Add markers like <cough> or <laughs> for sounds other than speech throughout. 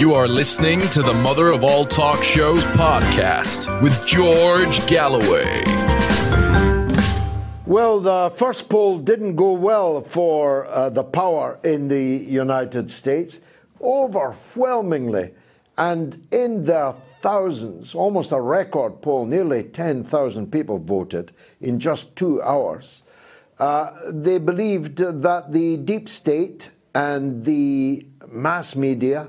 You are listening to the Mother of All Talk Shows podcast with George Galloway. Well, the first poll didn't go well for uh, the power in the United States, overwhelmingly, and in their thousands, almost a record poll, nearly 10,000 people voted in just two hours. Uh, they believed that the deep state and the mass media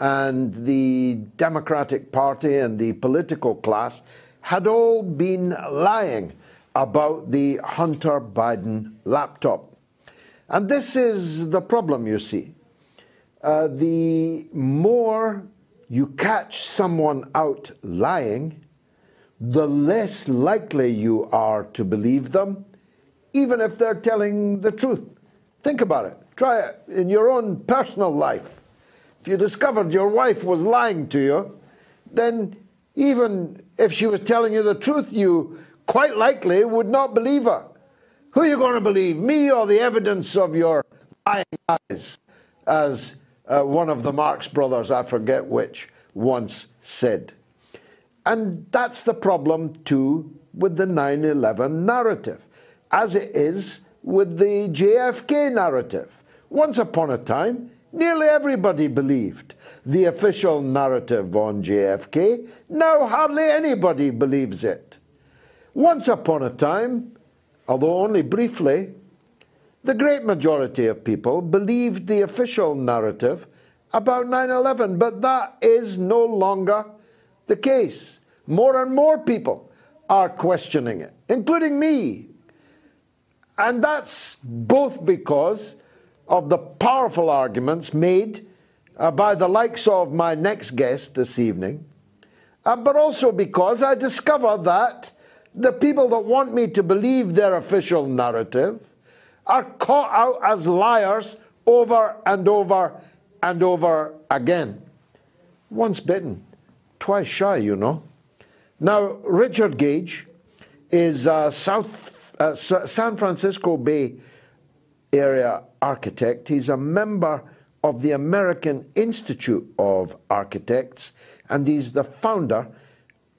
and the Democratic Party and the political class had all been lying about the Hunter Biden laptop. And this is the problem, you see. Uh, the more you catch someone out lying, the less likely you are to believe them, even if they're telling the truth. Think about it. Try it in your own personal life if you discovered your wife was lying to you, then even if she was telling you the truth, you quite likely would not believe her. Who are you going to believe, me or the evidence of your lying eyes? As uh, one of the Marx brothers, I forget which, once said. And that's the problem too with the 9 11 narrative, as it is with the JFK narrative. Once upon a time, Nearly everybody believed the official narrative on JFK. Now hardly anybody believes it. Once upon a time, although only briefly, the great majority of people believed the official narrative about 9 11, but that is no longer the case. More and more people are questioning it, including me. And that's both because of the powerful arguments made uh, by the likes of my next guest this evening, uh, but also because I discover that the people that want me to believe their official narrative are caught out as liars over and over and over again. Once bitten, twice shy, you know. Now, Richard Gage is a South uh, San Francisco Bay area architect. He's a member of the American Institute of Architects, and he's the founder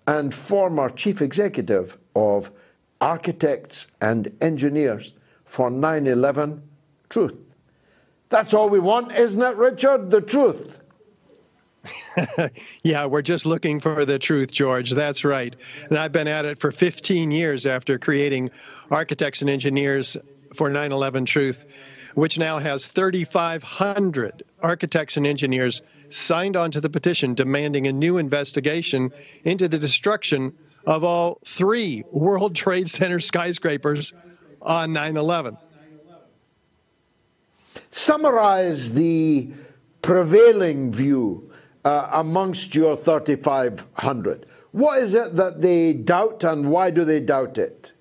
and former chief executive of Architects and Engineers for 9 11 Truth. That's all we want, isn't it, Richard? The truth. <laughs> yeah, we're just looking for the truth, George. That's right. And I've been at it for 15 years after creating Architects and Engineers for 9 11 Truth which now has 3,500 architects and engineers signed on to the petition demanding a new investigation into the destruction of all three World Trade Center skyscrapers on 9 11. Summarize the prevailing view uh, amongst your 3,500. What is it that they doubt and why do they doubt it?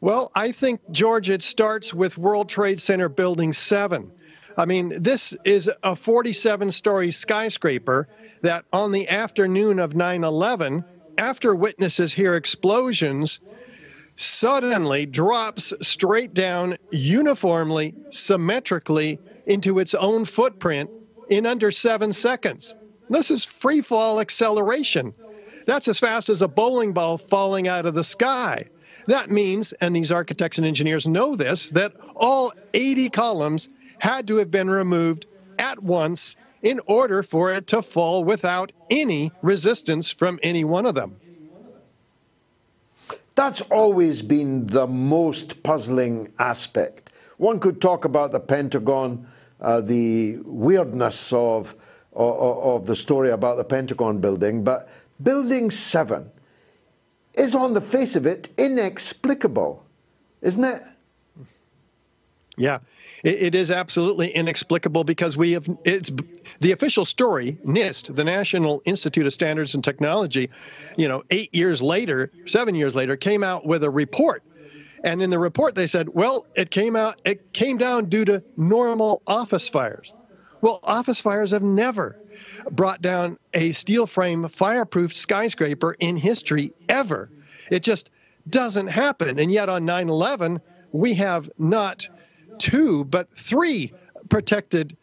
Well, I think, George, it starts with World Trade Center Building 7. I mean, this is a 47 story skyscraper that on the afternoon of 9 11, after witnesses hear explosions, suddenly drops straight down uniformly, symmetrically into its own footprint in under seven seconds. This is free fall acceleration. That's as fast as a bowling ball falling out of the sky. That means, and these architects and engineers know this, that all 80 columns had to have been removed at once in order for it to fall without any resistance from any one of them. That's always been the most puzzling aspect. One could talk about the Pentagon, uh, the weirdness of, of, of the story about the Pentagon building, but Building 7 is on the face of it inexplicable. isn't it? Yeah, it, it is absolutely inexplicable because we have it's the official story. NIST, the National Institute of Standards and Technology, you know, eight years later, seven years later, came out with a report, and in the report they said, well, it came out, it came down due to normal office fires. Well, office fires have never brought down a steel frame fireproof skyscraper in history ever. It just doesn't happen. And yet on 9 11, we have not two, but three protected,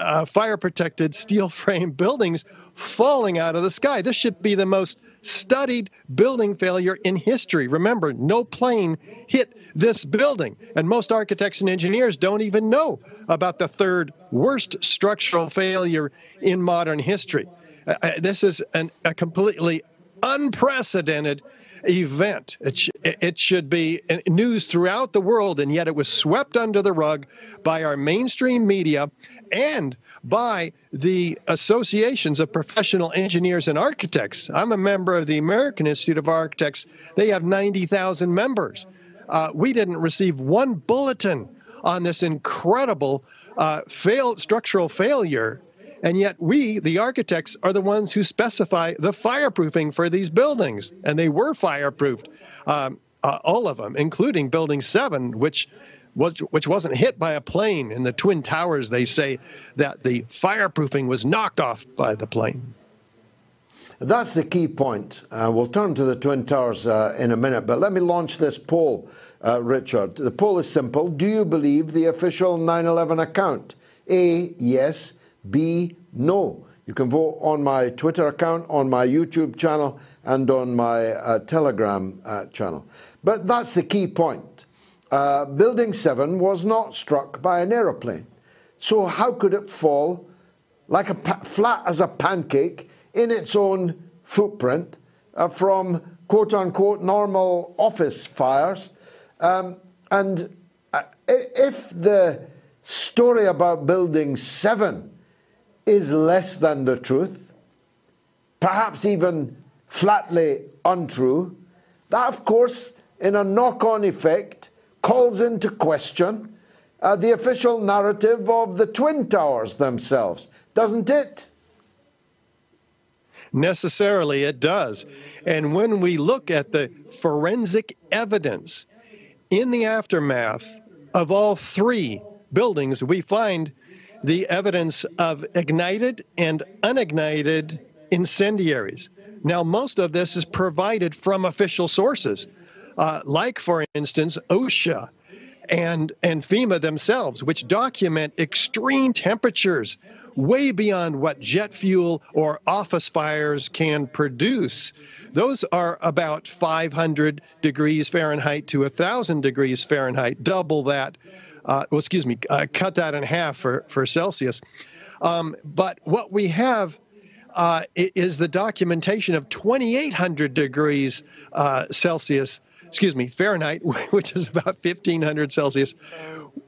uh, fire protected steel frame buildings falling out of the sky. This should be the most studied building failure in history. Remember, no plane hit this building, and most architects and engineers don't even know about the third worst structural failure in modern history. Uh, uh this is an, a completely unprecedented event. It, sh- it should be news throughout the world, and yet it was swept under the rug by our mainstream media and by the associations of professional engineers and architects. I'm a member of the American Institute of Architects, they have 90,000 members. Uh, we didn't receive one bulletin on this incredible uh, fail, structural failure and yet, we, the architects, are the ones who specify the fireproofing for these buildings. And they were fireproofed, um, uh, all of them, including Building 7, which was, which wasn't hit by a plane. In the Twin Towers, they say that the fireproofing was knocked off by the plane. That's the key point. Uh, we'll turn to the Twin Towers uh, in a minute, but let me launch this poll, uh, Richard. The poll is simple. Do you believe the official 9 11 account? A, yes. B, no. You can vote on my Twitter account, on my YouTube channel, and on my uh, Telegram uh, channel. But that's the key point. Uh, Building 7 was not struck by an aeroplane. So, how could it fall like a flat as a pancake in its own footprint uh, from quote unquote normal office fires? Um, and uh, if the story about Building 7 is less than the truth, perhaps even flatly untrue, that, of course, in a knock on effect, calls into question uh, the official narrative of the Twin Towers themselves, doesn't it? Necessarily, it does. And when we look at the forensic evidence in the aftermath of all three buildings, we find the evidence of ignited and unignited incendiaries. Now, most of this is provided from official sources, uh, like, for instance, OSHA and, and FEMA themselves, which document extreme temperatures way beyond what jet fuel or office fires can produce. Those are about 500 degrees Fahrenheit to 1,000 degrees Fahrenheit, double that well, excuse me, uh, cut that in half for, for Celsius. Um, but what we have uh, is the documentation of 2,800 degrees uh, Celsius, excuse me, Fahrenheit, <laughs> which is about 1,500 Celsius,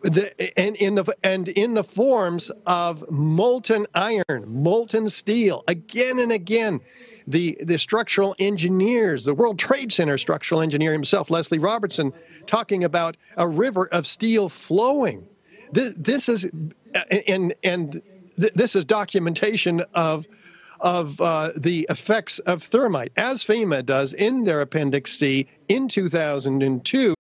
the, and in the and in the forms of molten iron, molten steel, again and again the, the structural engineers, the World Trade Center structural engineer himself, Leslie Robertson, talking about a river of steel flowing. This, this is and and this is documentation of of uh, the effects of thermite, as FEMA does in their Appendix C in 2002.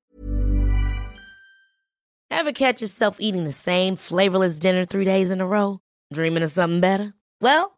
Ever catch yourself eating the same flavorless dinner three days in a row? Dreaming of something better? Well.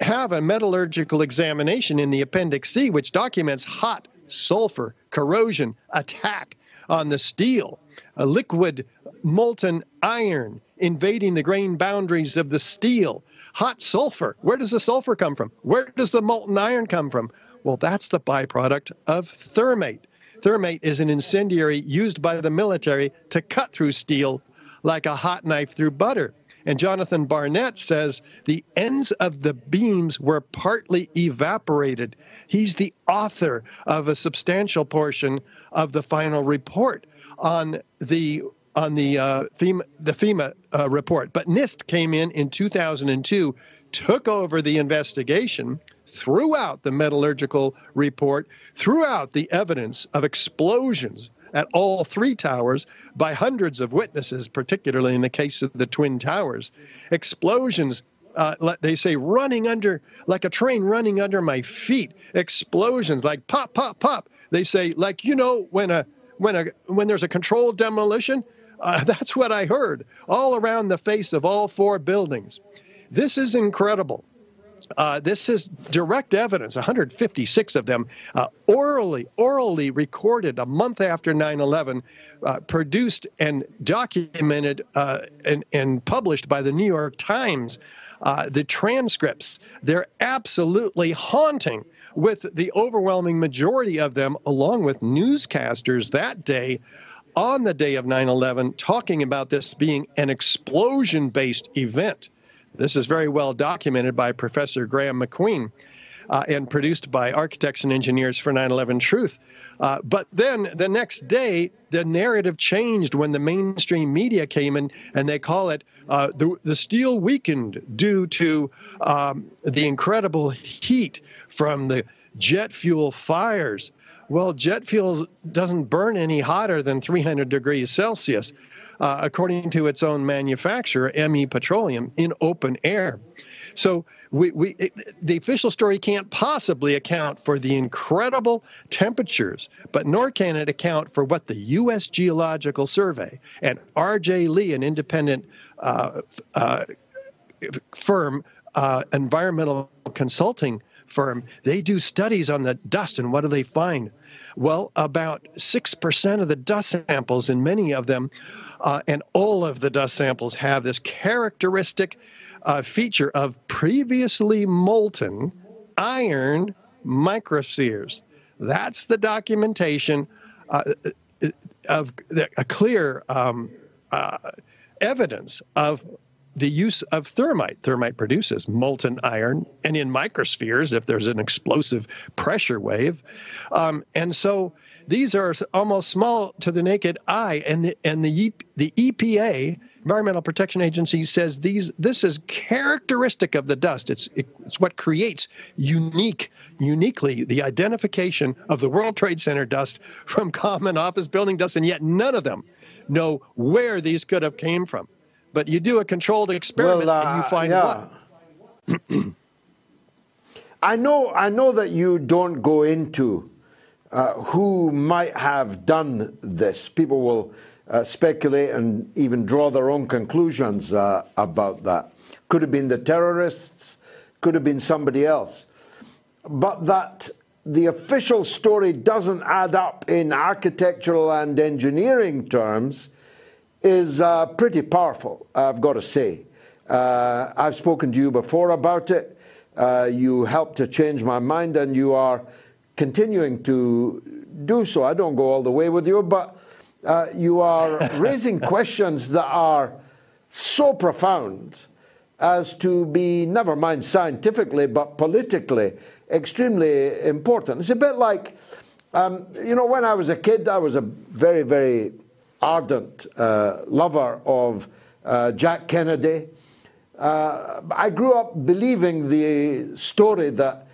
have a metallurgical examination in the Appendix C, which documents hot sulfur corrosion attack on the steel, a liquid molten iron invading the grain boundaries of the steel, hot sulfur. Where does the sulfur come from? Where does the molten iron come from? Well, that's the byproduct of thermate. Thermate is an incendiary used by the military to cut through steel like a hot knife through butter. And Jonathan Barnett says the ends of the beams were partly evaporated. He's the author of a substantial portion of the final report on the on the uh, FEMA, the FEMA uh, report. But NIST came in in 2002, took over the investigation, threw out the metallurgical report, threw out the evidence of explosions at all three towers by hundreds of witnesses, particularly in the case of the Twin Towers. Explosions uh, they say running under like a train running under my feet. Explosions like pop pop pop. They say like you know when a when a when there's a controlled demolition? Uh, <laughs> that's what i heard all around the face of all four buildings. This is incredible uh, this is direct evidence, 156 of them, uh, orally, orally recorded a month after 9/11, uh, produced and documented uh, and, and published by the New York Times. Uh, the transcripts, they're absolutely haunting, with the overwhelming majority of them, along with newscasters that day on the day of 9 11, talking about this being an explosion based event. This is very well documented by Professor Graeme MacQueen. Uh, and produced by architects and engineers for 9 11 Truth. Uh, but then the next day, the narrative changed when the mainstream media came in and they call it uh, the, the steel weakened due to um, the incredible heat from the jet fuel fires. Well, jet fuel doesn't burn any hotter than 300 degrees Celsius uh, according to its own manufacturer, ME Petroleum, in open air. So we, we it, the official story can't possibly account for the incredible temperatures, but nor can it account for what the U.S. Geological Survey and R.J. Lee, an independent uh, uh, firm, uh, environmental consulting firm, they do studies on the dust and what do they find? Well, about 6% of the dust samples, in many of them, uh, and all of the dust samples have this characteristic uh, feature of previously molten iron microspheres. That's the documentation uh, of a clear um, uh, evidence of the use of thermite. Thermite produces molten iron, and in microspheres, if there's an explosive pressure wave, um, and so these are almost small to the naked eye. And the and the the EPA, Environmental Protection Agency, says these this is characteristic of the dust. It's it, it's what creates unique uniquely the identification of the World Trade Center dust from common office building dust, and yet none of them know where these could have came from. But you do a controlled experiment well, uh, and you uh, find yeah. what? <clears throat> I know, I know that you don't go into uh, who might have done this. People will uh, speculate and even draw their own conclusions uh, about that. Could have been the terrorists, could have been somebody else. But that the official story doesn't add up in architectural and engineering terms is uh, pretty powerful, I've got to say. Uh, I've spoken to you before about it. Uh, you helped to change my mind, and you are continuing to do so. I don't go all the way with you, but uh, you are <laughs> raising questions that are so profound as to be, never mind scientifically, but politically, extremely important. It's a bit like, um, you know, when I was a kid, I was a very, very ardent uh, lover of uh, Jack Kennedy. Uh, I grew up believing the story that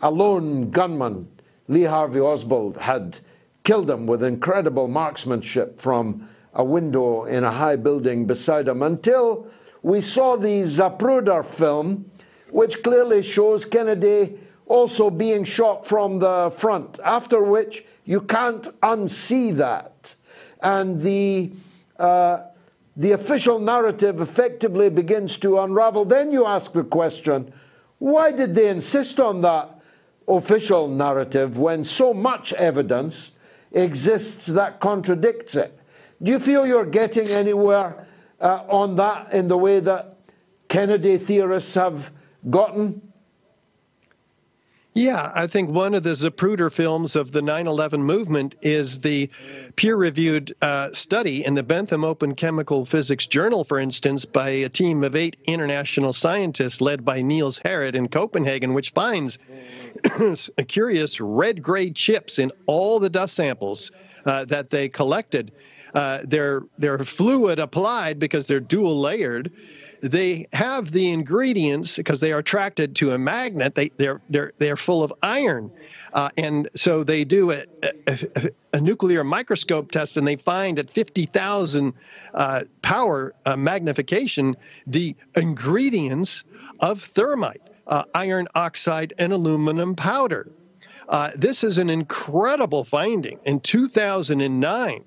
a lone gunman Lee Harvey Oswald had killed him with incredible marksmanship from a window in a high building beside him until we saw the Zapruder film, which clearly shows Kennedy also being shot from the front, after which you can't unsee that. And the, uh, the official narrative effectively begins to unravel. Then you ask the question why did they insist on that official narrative when so much evidence exists that contradicts it? Do you feel you're getting anywhere uh, on that in the way that Kennedy theorists have gotten? Yeah, I think one of the Zapruder films of the 9 11 movement is the peer reviewed uh, study in the Bentham Open Chemical Physics Journal, for instance, by a team of eight international scientists led by Niels Harrit in Copenhagen, which finds <clears throat> a curious red gray chips in all the dust samples uh, that they collected. Uh, they're, they're fluid applied because they're dual layered they have the ingredients because they are attracted to a magnet. They they're they're they're full of iron, uh, and so they do a, a, a, nuclear microscope test, and they find at fifty thousand uh, power uh, magnification the ingredients of thermite, uh, iron oxide, and aluminum powder. Uh, this is an incredible finding in 2009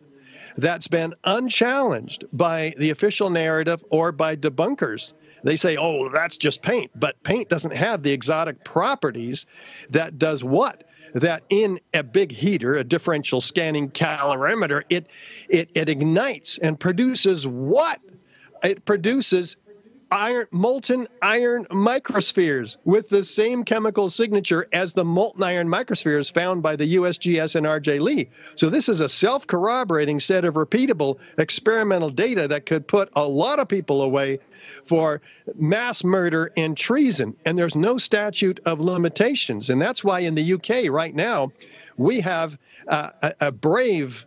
that's been unchallenged by the official narrative or by debunkers. They say, oh, that's just paint. But paint doesn't have the exotic properties that does what? That in a big heater, a differential scanning calorimeter, it, it, it ignites and produces what? It produces iron molten iron microspheres with the same chemical signature as the molten iron microspheres found by the USGS and RJ Lee. So this is a self-corroborating set of repeatable experimental data that could put a lot of people away for mass murder and treason. And there's no statute of limitations. And that's why in the UK right now we have uh, a, a brave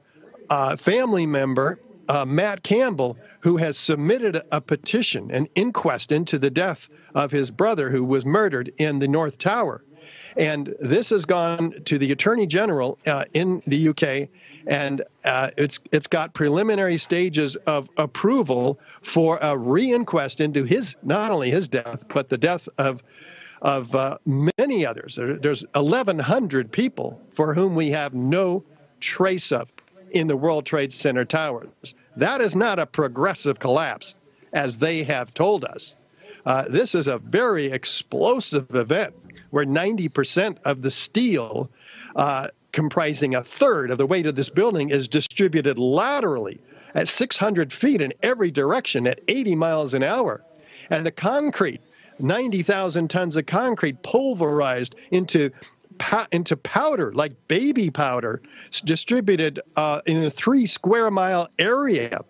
uh, family member uh, Matt Campbell, who has submitted a petition, an inquest into the death of his brother who was murdered in the North Tower. And this has gone to the Attorney General uh, in the UK, and uh, it's it's got preliminary stages of approval for a re-inquest into his not only his death but the death of of uh, many others. There, there's 1,100 people for whom we have no trace of in the World Trade Center towers. That is not a progressive collapse, as they have told us. Uh, this is a very explosive event where 90% of the steel, uh, comprising a third of the weight of this building, is distributed laterally at 600 feet in every direction at 80 miles an hour. And the concrete, 90,000 tons of concrete pulverized into into powder, like baby powder, distributed uh, in a three square mile area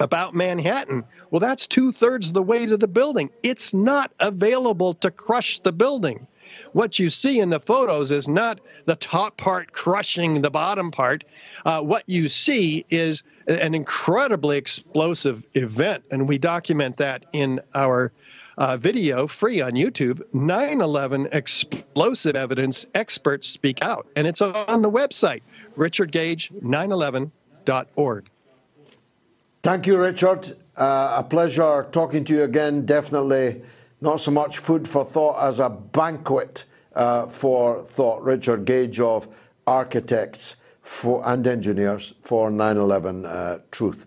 about Manhattan. Well, that's two thirds of the weight of the building. It's not available to crush the building. What you see in the photos is not the top part crushing the bottom part. Uh, what you see is an incredibly explosive event, and we document that in our uh, video free on YouTube 9 11 Explosive Evidence Experts Speak Out. And it's on the website, richardgage911.org. Thank you, Richard. Uh, a pleasure talking to you again. Definitely not so much food for thought as a banquet uh, for thought. Richard Gage of Architects for, and Engineers for 9 11 uh, Truth.